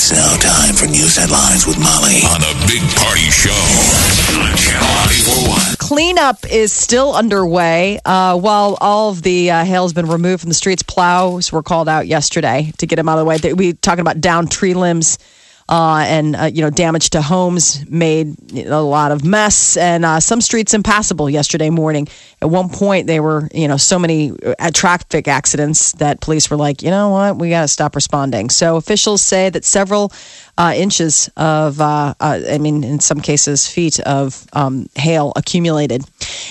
It's now time for news headlines with Molly on a big party show on Channel 941. Cleanup is still underway. Uh, while all of the uh, hail has been removed from the streets, plows were called out yesterday to get them out of the way. They- We talking about down tree limbs uh, and uh, you know damage to homes, made a lot of mess, and uh, some streets impassable yesterday morning. At one point, they were you know so many uh, traffic accidents that police were like, you know what, we got to stop responding. So officials say that several uh, inches of, uh, I mean, in some cases, feet of um, hail accumulated.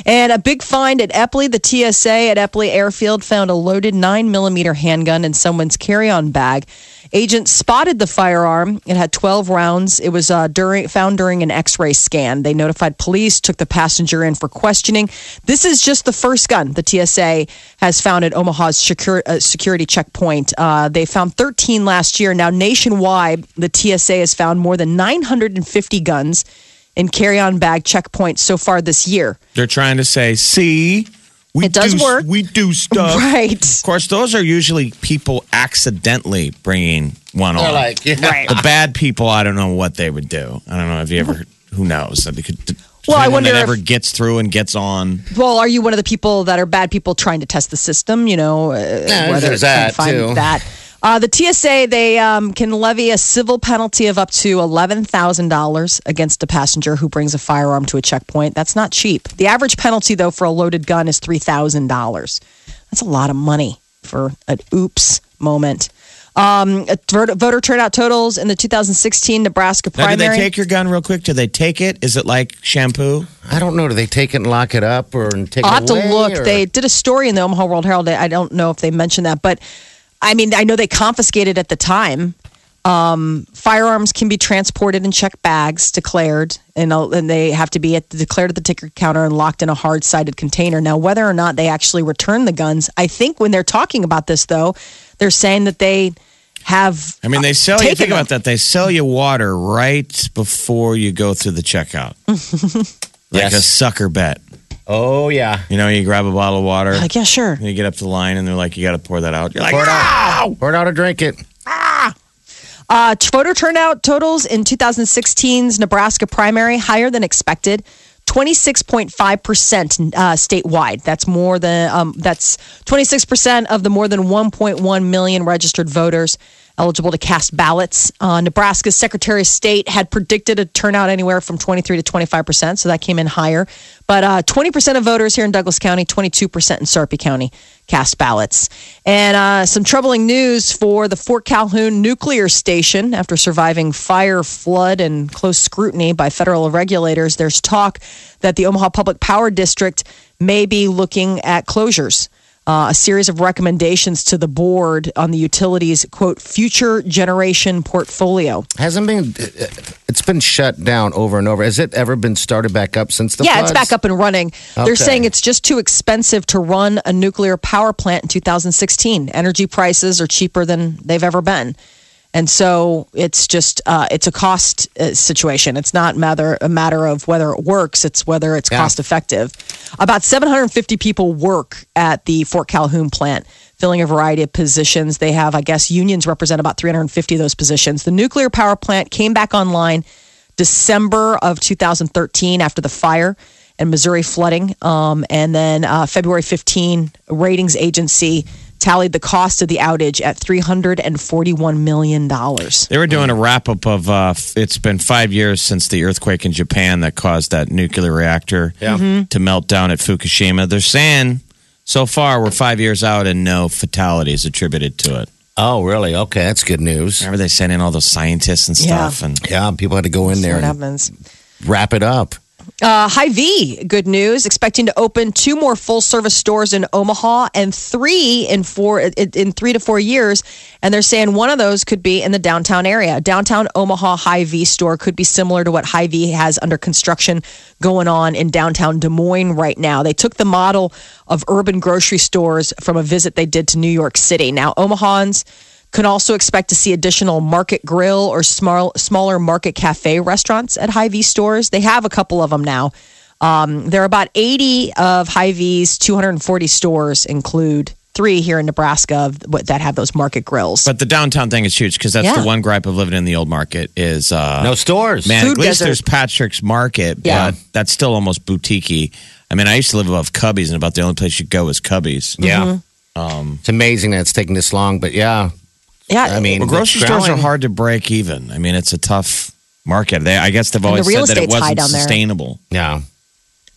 And a big find at Eppley, the TSA at Eppley Airfield found a loaded nine millimeter handgun in someone's carry on bag. Agents spotted the firearm. It had 12 rounds. It was uh, during found during an X-ray scan. They notified police, took the passenger in for questioning. This is just the first gun the TSA has found at Omaha's secure, uh, security checkpoint. Uh, they found 13 last year. Now nationwide, the TSA has found more than 950 guns in carry-on bag checkpoints so far this year. They're trying to say, see, we It does do, work. We do stuff. Right. Of course, those are usually people accidentally bringing one They're on. like, yeah. Right. the bad people, I don't know what they would do. I don't know if you ever. Who knows? They could. Well, I wonder that if- ever gets through and gets on. Well, are you one of the people that are bad people trying to test the system? You know, uh, whether there's it's that, find too. That uh, the TSA they um, can levy a civil penalty of up to eleven thousand dollars against a passenger who brings a firearm to a checkpoint. That's not cheap. The average penalty though for a loaded gun is three thousand dollars. That's a lot of money for an oops moment. Um, voter, voter turnout totals in the 2016 Nebraska Now, primary. do they take your gun real quick? Do they take it? Is it like shampoo? I don't know. Do they take it and lock it up or take I'll it have to look. or- They did a story in the Omaha World Herald. I don't know if they mentioned that, but I mean, I know they confiscated at the time. Um, firearms can be transported in checked bags, declared, and, and they have to be at declared at the ticket counter and locked in a hard-sided container. Now, whether or not they actually return the guns, I think when they're talking about this, though, they're saying that they have. I mean, they sell you. Think them. about that. They sell you water right before you go through the checkout, like Yes. a sucker bet. Oh yeah. You know, you grab a bottle of water, Like, yeah, sure. and you get up to the line, and they're like, "You got to pour that out." You're like, Pour it "Ah!" out. Pour it out or drink it. Uh, voter turnout totals in 2016's Nebraska primary higher than expected. 26.5% uh, statewide. That's more than um, that's 26% of the more than 1.1 million registered voters eligible to cast ballots. Uh, Nebraska's Secretary of State had predicted a turnout anywhere from 23 to 25%, so that came in higher. But uh, 20% of voters here in Douglas County, 22% in Sarpy County cast ballots. And uh, some troubling news for the Fort Calhoun nuclear station after surviving fire, flood, and close scrutiny by federal regulators. There's talk that the Omaha Public Power District may be looking at closures. Uh, a series of recommendations to the board on the utilities quote future generation portfolio. Hasn't been. It's been shut down over and over. Has it ever been started back up since the? yeah, it's back up and running. They're saying it's just too expensive to run a nuclear power plant in 2016. Energy prices are cheaper than they've ever been. And so it's just uh, it's a cost uh, situation. It's not matter a matter of whether it works. It's whether it's Yeah. cost effective. About 750 people work at the Fort Calhoun plant, filling a variety of positions. They have, I guess, unions represent about 350 of those positions. The nuclear power plant came back online December of 2013 after the fire and Missouri flooding. Um, and then uh, February 15, ratings agency tallied the cost of the outage at $341 million. They were doing a wrap up of. Uh, it's been five years since the earthquake in Japan that caused that nuclear reactor to melt down at Fukushima. They're saying so far we're five years out and no fatalities attributed to it. Oh, really? Okay, that's good news. Remember they sent in all those scientists and Yeah. stuff, and Yeah, people had to go in there What and happens? wrap it up. Uh, Hy-Vee, good news, expecting to open two more full-service stores in Omaha and three in four in, three to four years. And they're saying one of those could be in the downtown area. Downtown Omaha Hy-Vee store could be similar to what Hy-Vee has under construction going on in downtown Des Moines right now. They took the model of urban grocery stores from a visit they did to New York City. Now, Omahans can also expect to see additional market grill or small, smaller market cafe restaurants at Hy-Vee stores. They have a couple of them now. Um, there are about 80 of Hy-Vee's 240 stores include three here in Nebraska of that have those market grills. But the downtown thing is huge because that's Yeah. the one gripe of living in the old market is uh, No stores. Man, Food at least desert. there's Patrick's Market, Yeah. but that's still almost boutiquey. I mean, I used to live above Cubby's, and about the only place you go is Cubby's. Yeah. Mm-hmm. it's amazing that it's taking this long, but yeah. Yeah, I mean, Well, grocery stores are hard to break even. I mean, it's a tough market. They, I guess they've always real said that it wasn't sustainable. Yeah.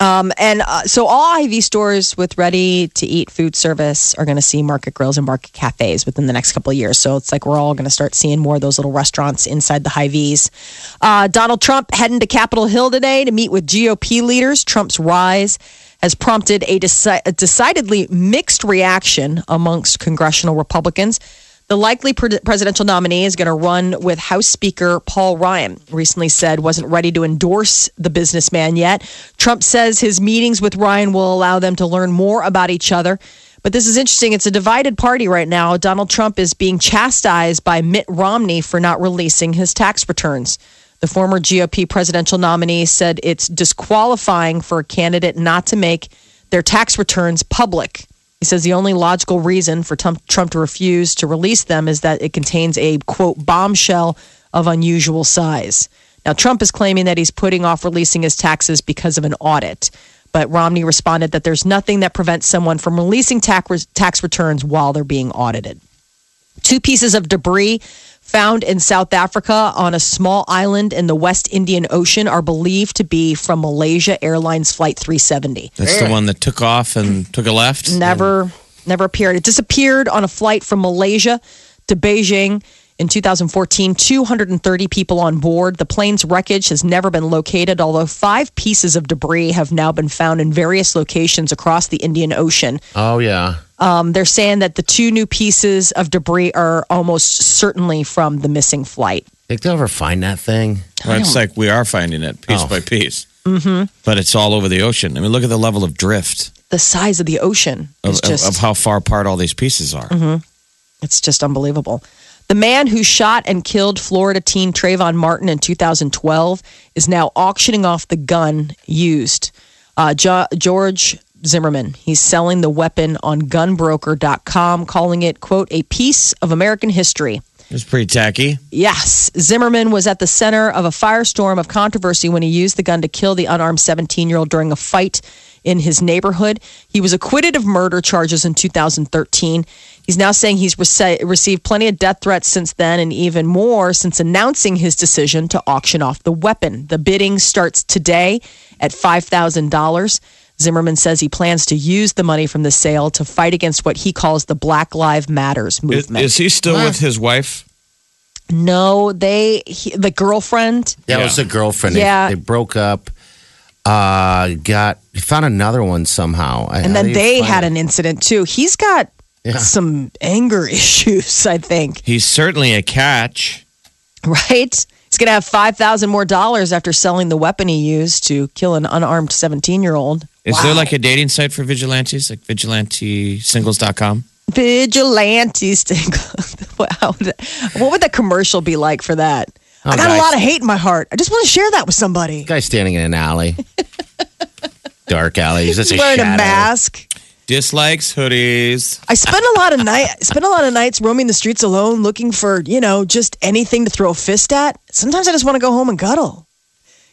Um, and uh, so all Hy-Vee stores with ready to eat food service are going to see market grills and market cafes within the next couple of years. So it's like we're all going to start seeing more of those little restaurants inside the Hy-Vees. Uh, Donald Trump heading to Capitol Hill today to meet with GOP leaders. Trump's rise has prompted a, deci- a decidedly mixed reaction amongst congressional Republicans. The likely pre- presidential nominee is going to run with House Speaker Paul Ryan. Recently said wasn't ready to endorse the businessman yet. Trump says his meetings with Ryan will allow them to learn more about each other. But this is interesting. It's a divided party right now. Donald Trump is being chastised by Mitt Romney for not releasing his tax returns. The former GOP presidential nominee said it's disqualifying for a candidate not to make their tax returns public. He says the only logical reason for Trump, to refuse to release them is that it contains a quote bombshell of unusual size. Now, Trump is claiming that he's putting off releasing his taxes because of an audit. But Romney responded that there's nothing that prevents someone from releasing tax returns while they're being audited. Two pieces of debris found in South Africa on a small island in the West Indian Ocean are believed to be from Malaysia Airlines Flight 370 That's the one that took off and took a left. never never appeared. It disappeared on a flight from Malaysia to Beijing in 2014. 230 people on board. The plane's wreckage has never been located, although five pieces of debris have now been found in various locations across the Indian Ocean. Oh, yeah. Um, they're saying that the two new pieces of debris are almost certainly from the missing flight. Think they'll ever find that thing? Well, it's like we are finding it piece Oh. by piece. Mm-hmm. But it's all over the ocean. I mean, look at the level of drift The size of the ocean of, is just of, of how far apart all these pieces are. It's just unbelievable. The man who shot and killed Florida teen Trayvon Martin in 2012 is now auctioning off the gun used. Uh, jo- George Zimmerman, he's selling the weapon on gunbroker.com, calling it, quote, a piece of American history. It's pretty tacky. Yes, Zimmerman was at the center of a firestorm of controversy when he used the gun to kill the unarmed 17 year old during a fight in his neighborhood. He was acquitted of murder charges in 2013. He's now saying he's rece- received plenty of death threats since then, and even more since announcing his decision to auction off the weapon. The bidding starts today at $5,000. Zimmerman says he plans to use the money from the sale to fight against what he calls the Black Lives Matters movement. is he still with his wife? No, they he, the girlfriend. Yeah, Yeah. it was a girlfriend. Yeah. They, broke up. Uh, got found another one somehow. And how then they had it? an incident too. He's got Yeah. some anger issues, I think. He's certainly a catch. Right? He's going to have 5000 more dollars after selling the weapon he used to kill an unarmed 17 Is there like a dating site for vigilantes, like vigilantesingles.com? Vigilante singles. wow. What would the commercial be like for that? Oh, I got a lot of hate in my heart. I just want to share that with somebody. guy standing in an alley, dark alley. He's just He's a wearing a mask. Dislikes hoodies. I spend a lot of night spend a lot of nights roaming the streets alone looking for, you know, just anything to throw a fist at. Sometimes I just want to go home and cuddle.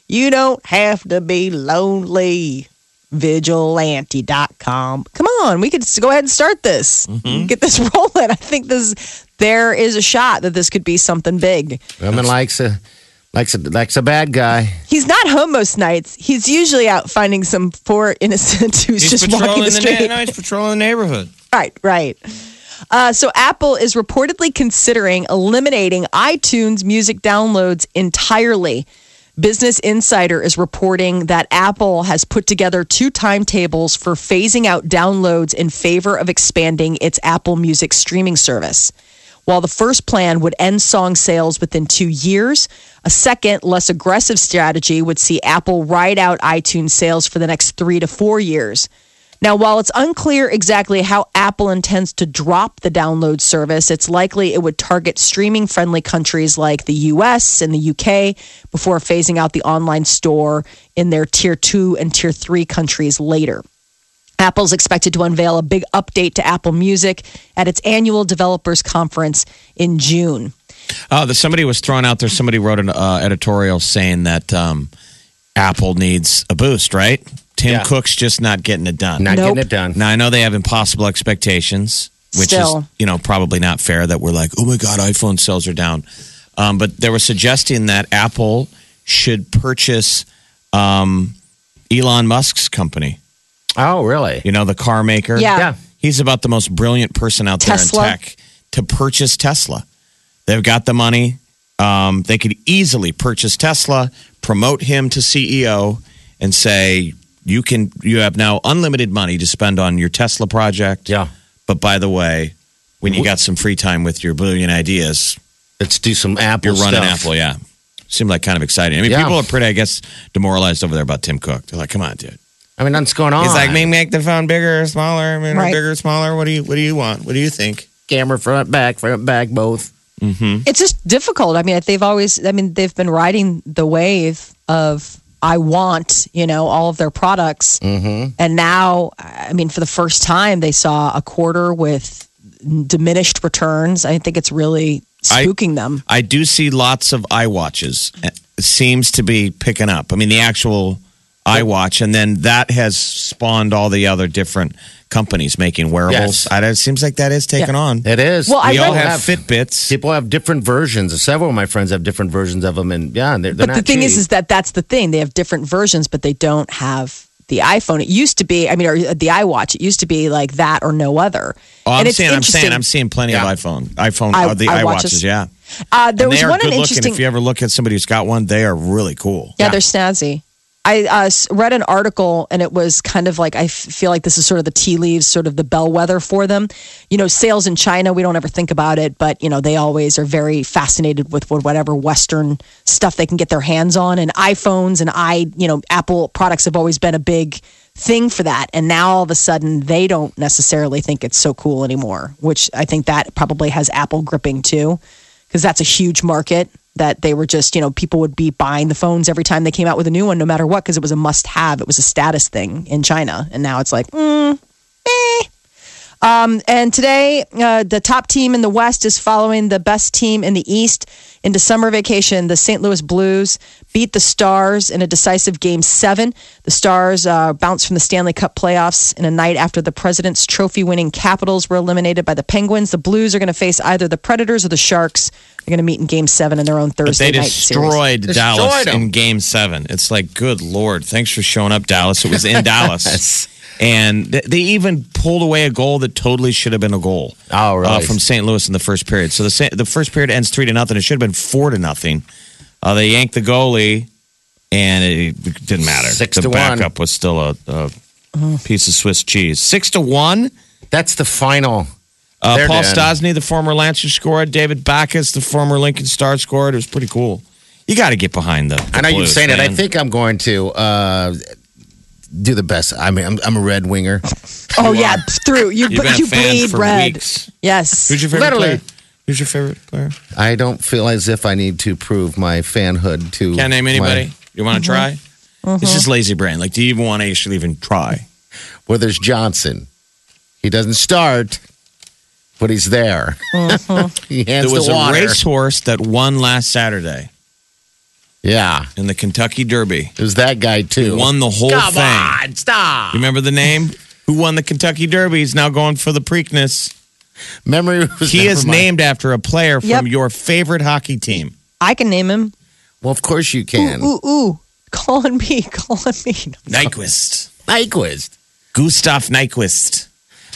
You don't have to be lonely. Vigilante.com. Come on, we could go ahead and start this. Get this rolling. I think this there is a shot that this could be something big. Woman likes a likes a likes a bad guy. He's not home most nights. He's usually out finding some poor innocent who's He's just walking patrolling the the, street. na- no, he's patrolling the neighborhood. Right, right. Uh, so Apple is reportedly considering eliminating iTunes music downloads entirely. Business Insider is reporting that Apple has put together two timetables for phasing out downloads in favor of expanding its Apple Music streaming service. While the first plan would end song sales within two years, a second, less aggressive strategy would see Apple ride out iTunes sales for the next three to four years. Now, while it's unclear exactly how Apple intends to drop the download service, it's likely it would target streaming friendly countries like the US and the UK before phasing out the online store in their tier two and tier three countries later. Apple's expected to unveil a big update to Apple Music at its annual developers conference in June. Oh, the, somebody was thrown out there. Somebody wrote an uh, editorial saying that um, Apple needs a boost, right? Tim Yeah. Cook's just not getting it done. Not Nope. getting it done. Now I know they have impossible expectations, which Still. is you know probably not fair. That we're like, oh my god, iPhone sales are down. Um, but they were suggesting that Apple should purchase um, Elon Musk's company. Oh, really? You know, the car maker. Yeah. Yeah. He's about the most brilliant person out Tesla. there in tech to purchase Tesla. They've got the money. Um, they could easily purchase Tesla, promote him to CEO, and say, "You can. You have now unlimited money to spend on your Tesla project. Yeah. But by the way, when you got some free time with your brilliant ideas, Let's do some Apple you're running stuff. Apple. Yeah, seemed like kind of exciting. I mean, Yeah. people are pretty, I guess, demoralized over there about Tim Cook. They're like, "Come on, dude." I mean, that's going on. He's like, "Make make the phone bigger or smaller. I mean, Right. bigger, or smaller. What do you What do you want? What do you think?" camera front, back, front, back, both. It's just difficult. I mean, they've always, I mean, they've been riding the wave of I want, you know, all of their products. Mm-hmm. And now, I mean, for the first time, they saw a quarter with diminished returns. I think it's really I- spooking them. I do see lots of iWatches. It seems to be picking up. I mean, the actual iWatch, and then that has spawned all the other different companies making wearables. Yes. I, it seems like that is taking Yeah. on. It is. Well, I we all read- have Fitbits. People have different versions. Several of my friends have different versions of them, and yeah, they're, they're But not the thing is, cheap. is that that's the thing. They have different versions, but they don't have the iPhone. It used to be, I mean, or the iWatch. It used to be like that or no other. Oh, I'm and it's saying, I'm saying. I'm seeing plenty Yeah. of iPhone, iPhone, I- uh, the iWatches. iWatches. Yeah, Uh, there and was they are one good looking. interesting. If you ever look at somebody who's got one, they are really cool. Yeah, they're snazzy. I uh, read an article and it was kind of like I f- feel like this is sort of the tea leaves, sort of the bellwether for them. You know, sales in China, we don't ever think about it, but you know they always are very fascinated with whatever Western stuff they can get their hands on. And iPhones and i, you know, Apple products have always been a big thing for that. And now all of a sudden they don't necessarily think it's so cool anymore, which I think that probably has Apple gripping too, because that's a huge market that they were just, you know, people would be buying the phones every time they came out with a new one, no matter what, because it was a must have. It was a status thing in China. And now it's like, mm. Um, and today, uh, the top team in the West is following the best team in the East into summer vacation. The St. Louis Blues beat the Stars in a decisive game seven. The Stars uh, bounced from the Stanley Cup playoffs in a night after the President's Trophy winning Capitals were eliminated by the Penguins. The Blues are going to face either the Predators or the Sharks. They're going to meet in game seven in their own But Thursday they night series. destroyed Destroyed Dallas in Game Seven. It's like, good lord, thanks for showing up, Dallas. It was in Dallas, and th- they even pulled away a goal that totally should have been a goal. Oh, really? Uh, from St. Louis in the first period. So the the first period ends three to nothing. It should have been four to nothing. Uh, they yanked the goalie, and it, didn't matter. Six the to one. backup was still a, a piece of Swiss cheese. Six to one. That's the final. Uh, Paul done. Stastny, the former Lancer, scored. David Backes, the former Lincoln Star, scored. It was pretty cool. You got to get behind the. the I know you're saying it. I think I'm going to uh, do the best. I mean, I'm, I'm a red winger. Oh, yeah, through. You, You've been a you fan bleed for red. weeks. Yes. Who's your favorite Literally. player? Who's your favorite player? I don't feel as if I need to prove my fanhood to. Can't name my- anybody. You want to try? Mm-hmm. It's just lazy brain. Like, do you even want to actually even try? Well, there's Johnson. He doesn't start, but he's there. he hands There was the a racehorse that won last Saturday Yeah, in the Kentucky Derby. it was that guy He too. won the whole Come thing. on, stop. You remember the name? Who won the Kentucky Derby? He's now going for the Preakness. Memory was He is my- named after a player from Yep. your favorite hockey team. I can name him. Well, of course you can. Ooh, ooh. Call on me. Call on me. Nyquist. Nyquist. Gustav Nyquist.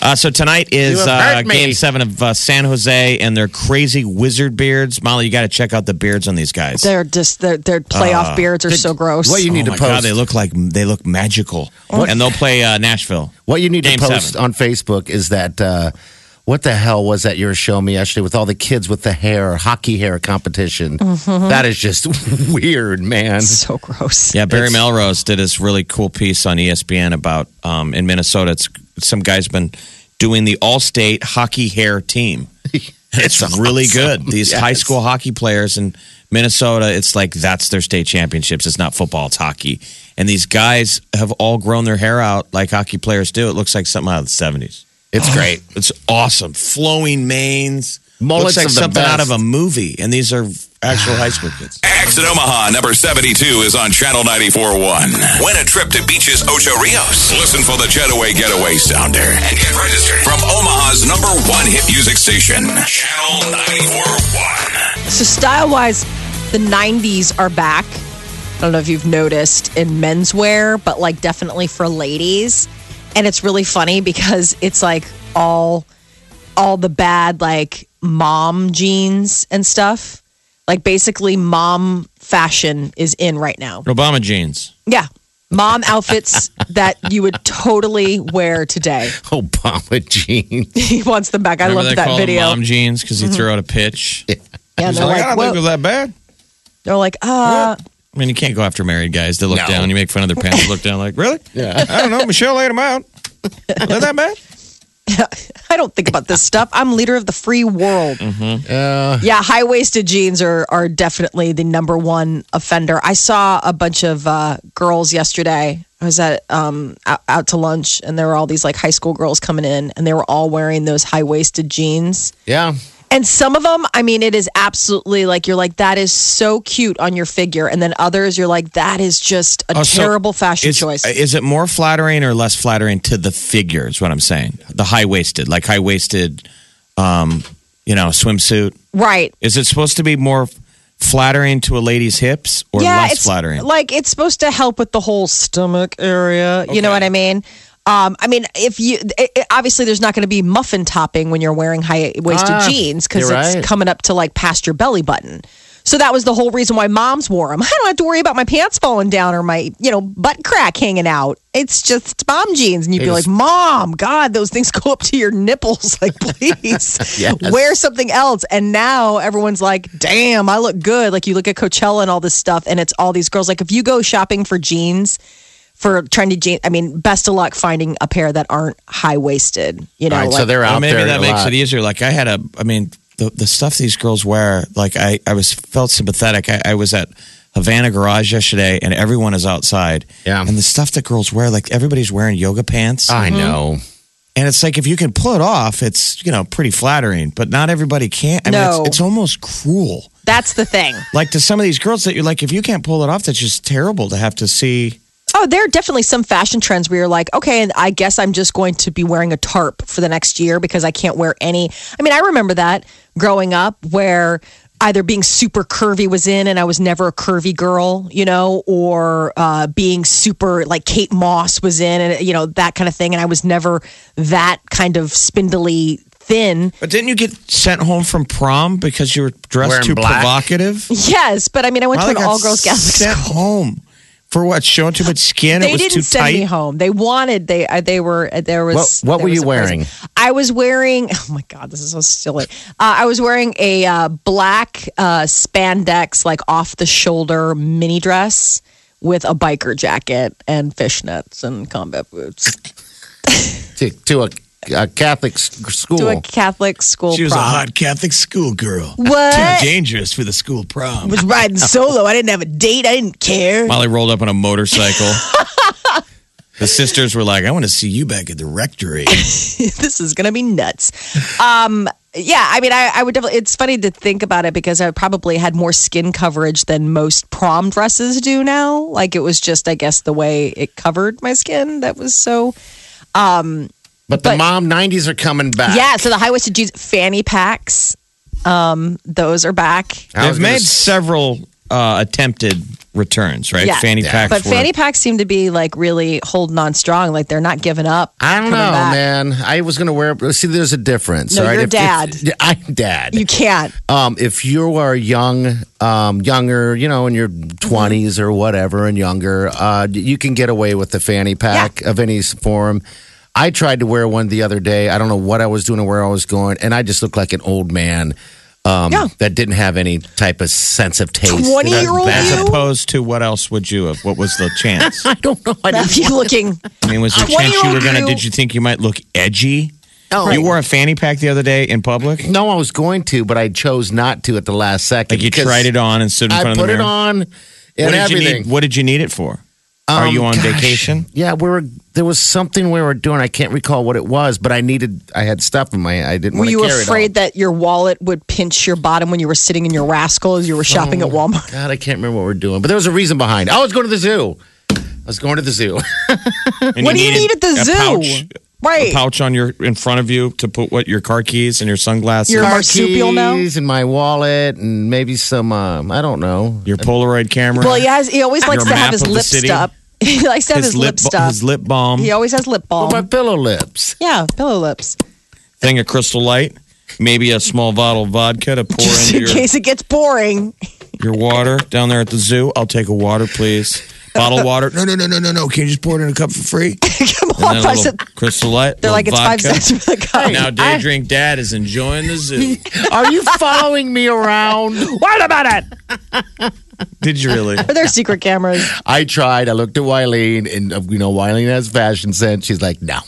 Uh, so tonight is uh, game seven of uh, San Jose and their crazy wizard beards. Molly, you got to check out the beards on these guys. They're just their their playoff beards are so gross. What you need oh to my post? God, they look like they look magical. And they'll play uh, Nashville. What you need Game to post seven. on Facebook is that uh, what the hell was that you were showing me yesterday with all the kids with the hair, hockey hair competition? That is just weird, man. so gross. Yeah, Barry It's- Melrose did this really cool piece on ESPN about um, in Minnesota. It's some guy's been doing the all-state hockey hair team. It's really good. These high school hockey players in Minnesota, it's like that's their state championships. It's not football, it's hockey. And these guys have all grown their hair out like hockey players do. It looks like something out of the 70s. It's great. It's awesome. Flowing manes. Mullets looks like something out of a movie. And these are actual high school kids. Exit Omaha, number 72 is on Channel 94.1. Win a trip to Beaches Ocho Rios. Listen for the Jetaway Getaway Sounder and get registered from Omaha's number one hit music station, Channel 94.1. So style wise, the '90s are back. I don't know if you've noticed in menswear, but like definitely for ladies. And it's really funny because it's like all all the bad like mom jeans and stuff. Like basically mom fashion is in right now. Obama jeans. Yeah. Mom outfits that you would totally wear today. Obama jeans. He wants them back. I Remember loved they that called them video. mom jeans because he threw out a pitch. Yeah, He's they're like, like, I don't think it was that bad. they're like, uh, I mean, you can't go after married guys. They look No. down. You make fun of their pants. They look down. Like, really? Yeah. I don't know. Michelle laid them out. Was that bad? I don't think about this stuff. I'm leader of the free world. Uh, Yeah, high waisted jeans are are definitely the number one offender. I saw a bunch of uh, girls yesterday. I was at um, out, out to lunch, and there were all these like high school girls coming in, and they were all wearing those high waisted jeans. yeah. And some of them, I mean, it is absolutely like you're like that is so cute on your figure, and then others you're like that is just a Oh, so terrible fashion is, choice. Is it more flattering or less flattering to the figure? Is what I'm saying. The high waisted, like high waisted, um, you know, swimsuit. right? Is it supposed to be more flattering to a lady's hips or less it's flattering? Like it's supposed to help with the whole stomach area. You know what I mean? Um, I mean, if you it, it- obviously there's not going to be muffin topping when you're wearing high waisted Ah, jeans because it's right. coming up to like past your belly button. So that was the whole reason why moms wore them. I don't have to worry about my pants falling down or my you know butt crack hanging out. It's just mom jeans, and you'd be It was- like, "Mom, God, those things go up to your nipples. Like, please Yes. wear something else." And now everyone's like, "Damn, I look good." Like you look at Coachella and all this stuff, and it's all these girls. Like if you go shopping for jeans, for trendy jeans, I mean, best of luck finding a pair that aren't high waisted. You know, All right, so they're Well, out maybe there. that a makes lot. it easier. Like I had a, I mean, the the stuff these girls wear. Like I, I was felt sympathetic. I, I was at Havana Garage yesterday, and everyone is outside. Yeah. and the stuff that girls wear, like everybody's wearing yoga pants, I mm-hmm. know. and it's like if you can pull it off, it's you know pretty flattering. But not everybody can. I mean, No. it's, it's almost cruel. that's the thing. Like to some of these girls that you're like, if you can't pull it off, that's just terrible to have to see. Oh, there are definitely some fashion trends where you're like, okay, and I guess I'm just going to be wearing a tarp for the next year because I can't wear any. I mean, I remember that growing up where either being super curvy was in and I was never a curvy girl, you know, or uh, being super like Kate Moss was in and, you know, that kind of thing. And I was never that kind of spindly thin. But didn't you get sent home from prom because you were dressed Wearing too black? provocative? Yes, but I mean, I went Molly to an all girls Catholic sent school. home for what? Showing too much skin? They it was didn't too send tight. me home. They wanted they uh, they were uh, there was. What- what there were was you a person- wearing? I was wearing. Oh my god, this is so silly. Uh, I was wearing a uh, black uh, spandex, like off the shoulder mini dress with a biker jacket and fishnets and combat boots To, to a, a Catholic school. to a Catholic school. She was prom. a hot Catholic schoolgirl. What? Too dangerous for the school prom. was riding solo. I didn't have a date. I didn't care. Molly rolled up on a motorcycle. the sisters were like, I want to see you back at the rectory. this is gonna be nuts. Um, yeah, I mean, I, I would definitely. It's funny to think about it because I probably had more skin coverage than most prom dresses do now. Like it was just, I guess, the way it covered my skin that was so. But the but- mom 90s are coming back. Yeah, so the high waisted jeans, fanny packs, um, those are back. I was They've made s- several uh, attempted returns, right? Yeah. Fanny Yeah. packs. But were- fanny packs seem to be like really holding on strong. Like they're not giving up. I don't know, back. man. I was gonna wear. See, there's a difference. No, all right? you're If- if- dad. I'm dad. You can't. um, if you are young, um, younger, you know, in your 20s or whatever, and younger, uh, you can get away with the fanny pack of any form. I tried to wear one the other day. I don't know what I was doing or where I was going, and I just looked like an old man um, Yeah. that didn't have any type of sense of taste. 20-year-old That's as you? opposed to what else would you have? What was the chance? I don't know. I didn't you looking. I mean, was there a chance you were gonna? you- Did you think you might look edgy? Oh. You wore a fanny pack the other day in public. No, I was going to, but I chose not to at the last second. Like you tried it on and stood in I front of the mirror. I put it on and what did everything. you need? What did you need it for? Are Um, you on gosh. vacation? Yeah, we were. There was something we were doing. I can't recall what it was, but I needed. I had stuff in my. I didn't. Were want to you carry afraid it all. that your wallet would pinch your bottom when you were sitting in your rascal as you were shopping Oh. at Walmart? God, I can't remember what we are doing, but there was a reason behind. it. I was going to the zoo. I was going to the zoo. And What do you needed need at the a zoo? Pouch, Right. A pouch on your in front of you to put what your car keys and your sunglasses, Your your, Car marsupial now? keys and my wallet and maybe some. Um, I don't know. Your Polaroid camera. Well, he has. He always likes to have his of the lip stuff. He likes to have his, lip ba- stuff. his lip balm, he always has lip balm. Oh, my pillow lips. yeah, pillow lips. thing of Crystal Light, maybe a small bottle of vodka to pour Just into in your, case it gets boring. your water down there at the zoo. I'll take a water, please. Bottle water. No, no, no, no, no, no. Can you just pour it in a cup for free? Come And on, then a I little said- Crystal Light. they're little like it's five vodka. cents for the cup. Now, day drink dad is enjoying the zoo. Are you following me around? What about it? Did you really? Are there secret cameras? I tried. I looked at Wileen, and uh, you know, Wileen has fashion sense. She's like, no.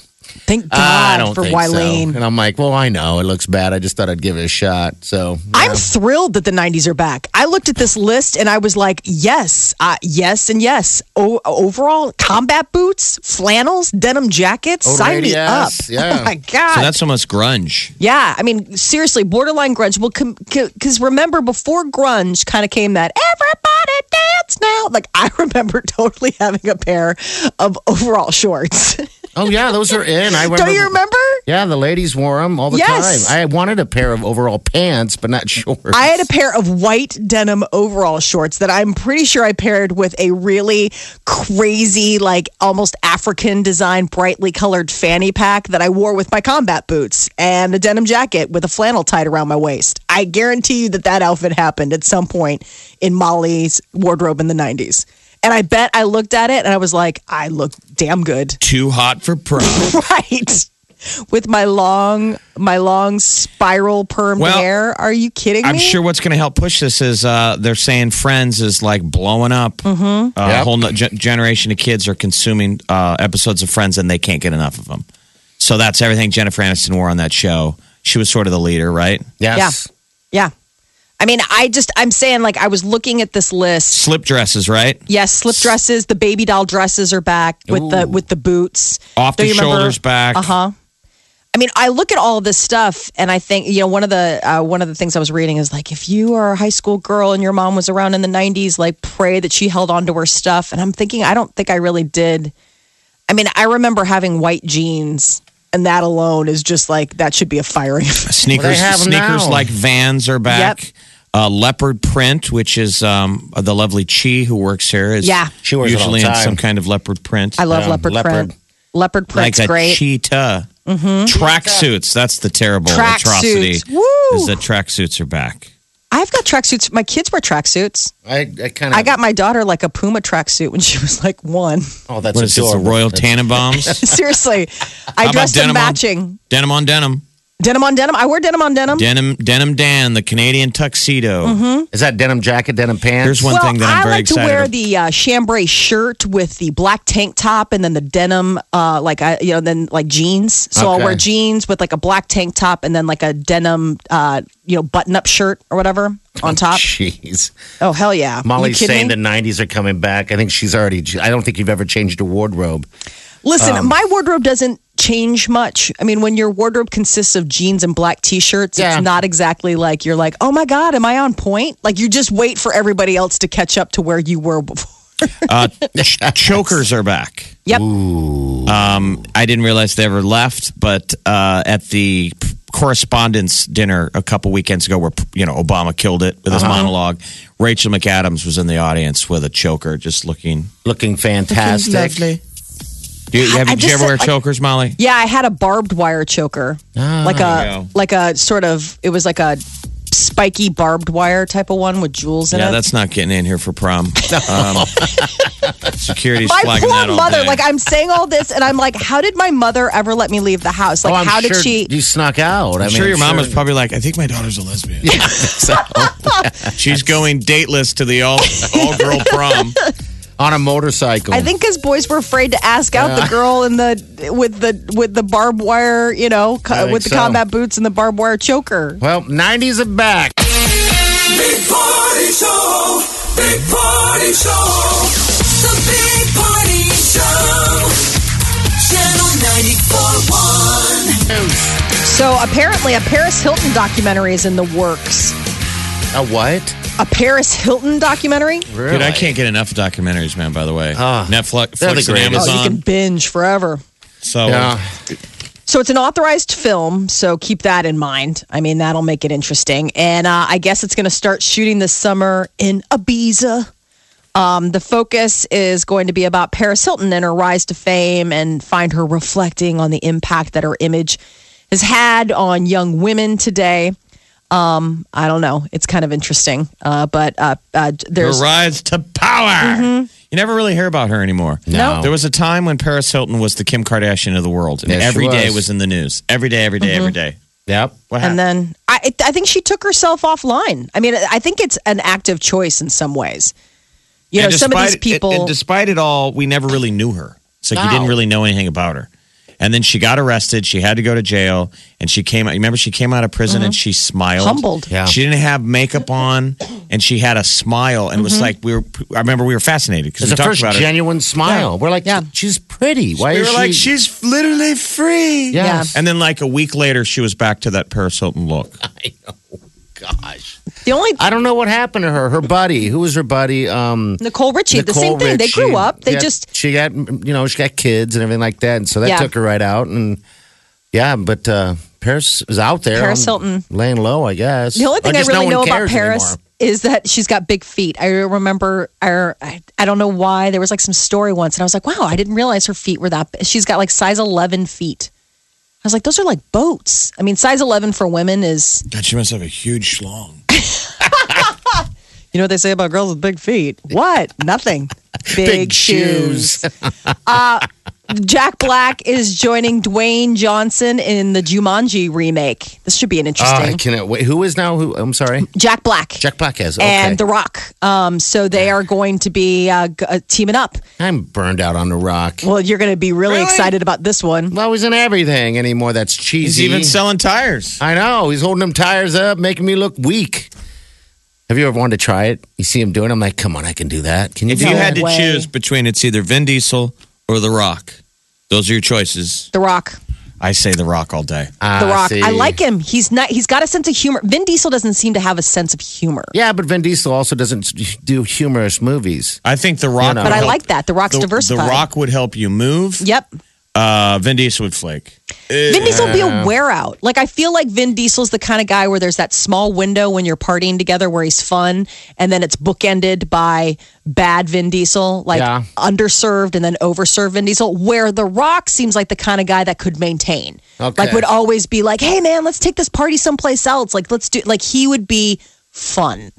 Thank God don't for think Wileen. so. And I'm like, well, I know it looks bad. I just thought I'd give it a shot. So I'm thrilled that the 90s are back. I looked at this list and I was like, yes, uh, yes, and yes. O- overall, combat boots, flannels, denim jackets, Oh, sign me up. yeah. Oh my God. So that's almost grunge. yeah, I mean, seriously, borderline grunge. Well, because remember, before grunge kind of came that everybody dance now. Like, I remember totally having a pair of overall shorts. Oh yeah, those are in. I remember. Don't you remember? Yeah, the ladies wore them all the Yes. time. I wanted a pair of overall pants, but not shorts. I had a pair of white denim overall shorts that I'm pretty sure I paired with a really crazy, like almost African design, brightly colored fanny pack that I wore with my combat boots and a denim jacket with a flannel tied around my waist. I guarantee you that that outfit happened at some point in Molly's wardrobe in the 90s. And I bet I looked at it and I was like, I look damn good. Too hot for pro. right. With my long, my long spiral perm Well, hair. Are you kidding I'm me? sure what's going to help push this is uh, they're saying Friends is like blowing up. Mm-hmm. Uh, A whole no- ge- generation of kids are consuming uh, episodes of Friends and they can't get enough of them. So that's everything Jennifer Aniston wore on that show. She was sort of the leader, right? yes. Yeah. I mean, I just, I'm saying, like, I was looking at this list. Slip dresses, right? Yes, slip dresses, the baby doll dresses are back with the with the boots. Off Do the you remember- shoulders back. Uh huh. I mean, I look at all of this stuff, and I think you know one of the uh, one of the things I was reading is like if you are a high school girl and your mom was around in the '90s, like pray that she held on to her stuff. And I'm thinking, I don't think I really did. I mean, I remember having white jeans, and that alone is just like that should be a firing. Sneakers, Well, they have 'em sneakers now. like Vans are back. Yep. Uh, leopard print, which is um, the lovely Chi who works here, is Yeah. She wears it all usually the in some kind of leopard print. I love Yeah, leopard, leopard. print. Leopard like print's a great. cheetah. Track suits. That's the terrible Track atrocity. suits. Woo! Is that track suits are back. I've got tracksuits. My kids wear tracksuits. I, I kind of. I got my daughter like a Puma tracksuit when she was like one. Oh, that's What is this? The adorable. Royal That's- Tenenbaums? Seriously, I about dressed them denim matching. denim on denim. Denim on denim. I wear denim on denim. Denim, denim Dan, the Canadian tuxedo. Mm-hmm. Is that denim jacket, denim pants? Here's one well, thing that I'm I very like to wear about. the uh, chambray shirt with the black tank top and then the denim, uh, like I, you know, then like jeans. So I'll wear jeans with like a black tank top and then like a denim, uh, you know, button-up shirt or whatever on top. Jeez. Oh hell yeah! Molly's saying me? the 90s are coming back. I think she's already. I don't think you've ever changed a wardrobe. Listen, Um, my wardrobe doesn't change much. I mean, when your wardrobe consists of jeans and black t-shirts, Yeah. it's not exactly like you're like, oh my god, am I on point? Like you just wait for everybody else to catch up to where you were before. Uh, ch- chokers are back. Yep. Um, I didn't realize they ever left, but uh, at the correspondence dinner a couple weekends ago where you know Obama killed it with his monologue. Rachel McAdams was in the audience with a choker, just looking Looking fantastic. lovely. Do you, have I you, did you ever wear said, like- chokers, Molly? Yeah, I had a barbed wire choker, like a like a sort of it was like a spiky barbed wire type of one with jewels in Yeah, it. Yeah, that's not getting in here for prom. Um, security's my flagging poor that all mother. day. Like I'm saying all this, and I'm like, how did my mother ever let me leave the house? Like, oh, I'm how did she? You snuck out. I I'm mean, sure your mom was probably like, I think my daughter's a lesbian. Yeah, so, She's going dateless to the all all girl prom. On a motorcycle. I think because boys were afraid to ask out the girl in the with the with the barbed wire, you know, co- with the so. combat boots and the barbed wire choker. Well, 90s are back. Big Party Show. Big Party Show. The Big Party Show. Channel 94.1. So apparently, a Paris Hilton documentary is in the works. A what? A Paris Hilton documentary. Really? Dude, I can't get enough documentaries, man. By the way, Ah, Netflix, they're the and greatest. Oh, Amazon. you can binge forever. so Yeah. So it's an authorized film, so keep that in mind. I mean, that'll make it interesting. And uh, I guess it's going to start shooting this summer in Ibiza. Um, the focus is going to be about Paris Hilton and her rise to fame and find her reflecting on the impact that her image has had on young women today. Um, I don't know. It's kind of interesting. Uh, but uh, uh, her there's rise to power. You never really hear about her anymore. No. There was a time when Paris Hilton was the Kim Kardashian of the world, and Yes, she every day was. was in the news. Every day, every day, every day. Yep. What and then I, I think she took herself offline. I mean, I think it's an active choice in some ways. You know, And some of these despite- people. and despite it all, we never really knew her. It's like you didn't really know anything about her. And then she got arrested. She had to go to jail, and she came. out you Remember, she came out of prison and mm-hmm. she smiled, Humbled. Yeah. She didn't have makeup on, and she had a smile, and it was mm-hmm. like we were. I remember we were fascinated because It's we the talked first about it. genuine smile. We're like, Yeah. she's pretty. Why we is were she? like, she's literally free. Yes. And then, like a week later, she was back to that Paris Hilton look. I know. Gosh. the only I don't know what happened to her. Her buddy. Who was her buddy? Um, Nicole Richie, the Nicole same thing. They grew up. They Yeah, just she got you know she got kids and everything like that, and so that Yeah. took her right out. And yeah, but uh, Paris is out there. Paris Hilton. laying low, I guess. the only thing I just no really know about Paris anymore. is that she's got big feet. I remember, I, I I don't know why there was like some story once, and I was like, wow, I didn't realize her feet were that. big. She's got like size eleven feet. I was like, those are like boats. I mean, size eleven for women is. God, she must have a huge schlong. You know what they say about girls with big feet? What? Nothing. Big, Big shoes. shoes. uh, Jack Black is joining Dwayne Johnson in the Jumanji remake. This should be an Oh, interesting. I cannot wait. Who is now? Who? I'm sorry. Jack Black. Jack Black has. Okay. And The Rock. Um, so they are going to be uh, g- uh, teaming up. I'm burned out on the Rock. Well, you're going to be really, Really? excited about this one. Well, he's in everything anymore. That's cheesy. He's even selling tires. I know. He's holding them tires up, making me look weak. Have you ever wanted to try it? You see him doing it, I'm like, come on, I can do that. Can you If do you No that? had to way. choose between it's either Vin Diesel or The Rock, those are your choices. The Rock. I say The Rock all day. Ah, The Rock. see. I like him. He's not. He's got a sense of humor. Vin Diesel doesn't seem to have a sense of humor. Yeah, but Vin Diesel also doesn't do humorous movies. I think The Rock. know. But I help- like that. The Rock's the, diversified. The Rock would help you move. Yep. Uh, Vin Diesel would flake. Vin Diesel would be a wear out. Like I feel like Vin Diesel's the kind of guy where there's that small window when you're partying together where he's fun, and then it's bookended by bad Vin Diesel, like Yeah. underserved and then overserved Vin Diesel. Where The Rock seems like the kind of guy that could maintain, Okay. like would always be like, "Hey man, let's take this party someplace else." Like let's do like he would be fun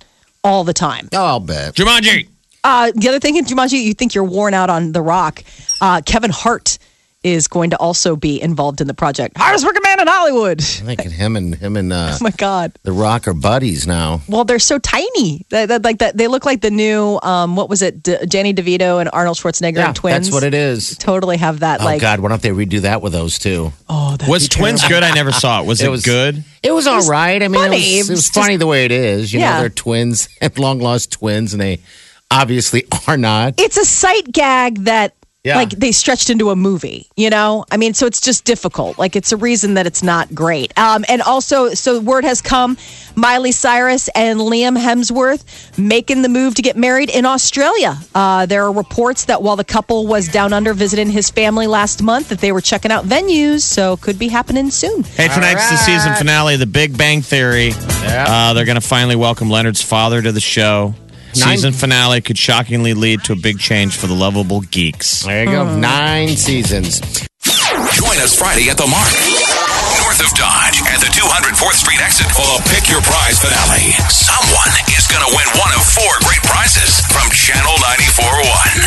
all the time. Oh, I'll bet. Jumanji. Uh, the other thing in Jumanji, you think you're worn out on The Rock. Uh, Kevin Hart is going to also be involved in the project. Hardest working man in Hollywood. I think him and him and uh, Oh my God. The Rock are buddies now. Well, they're so tiny. They, they- like that, they look like the new. Um, what was it? D- Danny DeVito and Arnold Schwarzenegger Yeah, and twins. that's what it is. Totally have that. Oh like, God, why don't they redo that with those two? oh, that'd Was be Twins terrible. good? I never saw it. Was it, It was- good? It was all right. I mean, funny. it was, it It was was funny the way it is. You Yeah. know, they're twins, long lost twins, and they obviously are not. It's a sight gag that Yeah. like they stretched into a movie. You know, I mean, so it's just difficult. Like it's a reason that it's not great. Um, and also, so word has come: Miley Cyrus and Liam Hemsworth making the move to get married in Australia. Uh, there are reports that while the couple was down under visiting his family last month, that they were checking out venues. So could be happening soon. Hey, tonight's the season finale, The Big Bang Theory. Uh, they're going to finally welcome Leonard's father to the show. Nine- Season finale could shockingly lead to a big change for the lovable geeks. There you go. Oh. Nine seasons. Join us Friday at the Mark. North of Dodge at the 204th Street exit for the Pick Your Prize finale. Someone is going to win one of four great prizes from Channel 94.1.